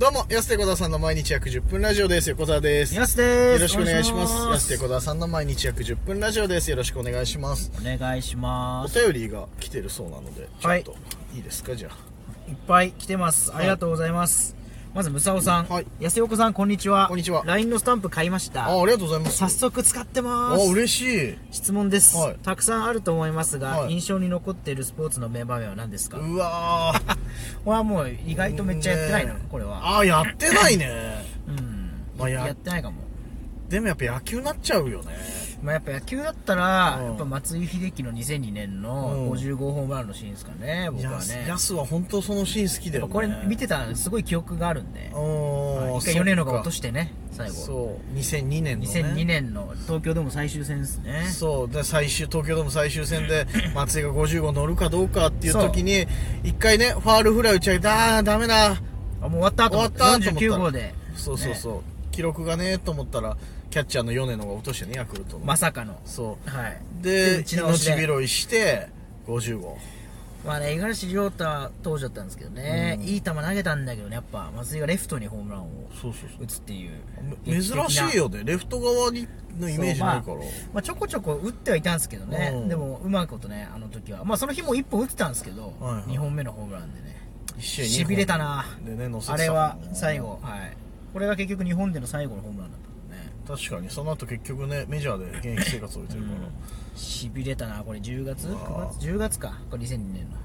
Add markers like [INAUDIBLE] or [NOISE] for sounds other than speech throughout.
どうも、安手小沢さんの毎日約10分ラジオです。横澤です。よやすですろしくお願いします。安手お小沢さんの毎日約10分ラジオです。よろしくお願いします。願いしまおす便りが来てるそうなので、ちょはいっと、いいですか、じゃいっぱい来てますありがとうございます、まずむさおさん、はい。安横さんこんにちは。こんにちは。LINE のスタンプ買いましあ。た。あ、ありがとうございます。早速使ってあま、す。嬉しい。質問です、はい。たくさんあると思いますが、はい。印象に残っているスポーツの名場面は何ですか、こうわー。[LAUGHS] れはもう意外とめっちゃやってないな、ねこれは。あー、やってないね。[LAUGHS] うん、まあややってないかも。でもやっぱ野球になっちゃうよね。まあ、やっぱ野球だったら、うんやっぱ松井秀喜の2002年のうん55ホームランのシーンですかね、僕はね。やすは本当そのシーン好きだよね。これ見てたらすごい記憶があるんで、うん。一回米野が落とししてね、最後。そう、2002年の、ね。2002年の東京ドーム最終戦ですね。そうで最終東京ドーム最終戦で [LAUGHS] 松井が50号乗るかどうかっていう時に一回ねファールフライ打ち上げてああダメだあ、もう終わったと思って終わったと思った49号で。そうそうそう、ね記録がねと思ったらキャッチャーの米野が落としてねヤクルトの、まさかの。そはい。うで打ち直しで。命拾いして50号。まあね、五十嵐亮太当時だったんですけどね、うん。いい球投げたんだけどね、やっぱ松井がレフトにホームランをそうそう打つっていう。珍しいよね。レフト側にのイメージないから、まあ、ちょこちょこ打ってはいたんですけどね、うん。でもうまいことね、あの時は、まあ、その日も1本打ってたんですけど、はいはい。2本目のホームランでね、一試合しびれたな、でね乗せてたあれは最後、はい、これが結局、日本での最後のホームランだったもんね、確かにその後結局ねメジャーで現役生活を終えてるから、しびれたな、これ。10月、うわ9月 ?10 月か、これ2002年の、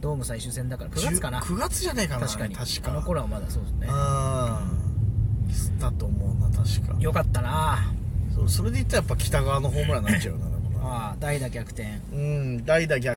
ドーム最終戦だから、9月かな、9月じゃねえかな。確かに、確か。あの頃はまだそうですね、うん。吸ったと思うな確か。よかったな、そうそれで言ったらやっぱ北側のホームランになっちゃうなああ代打逆転、うん代打逆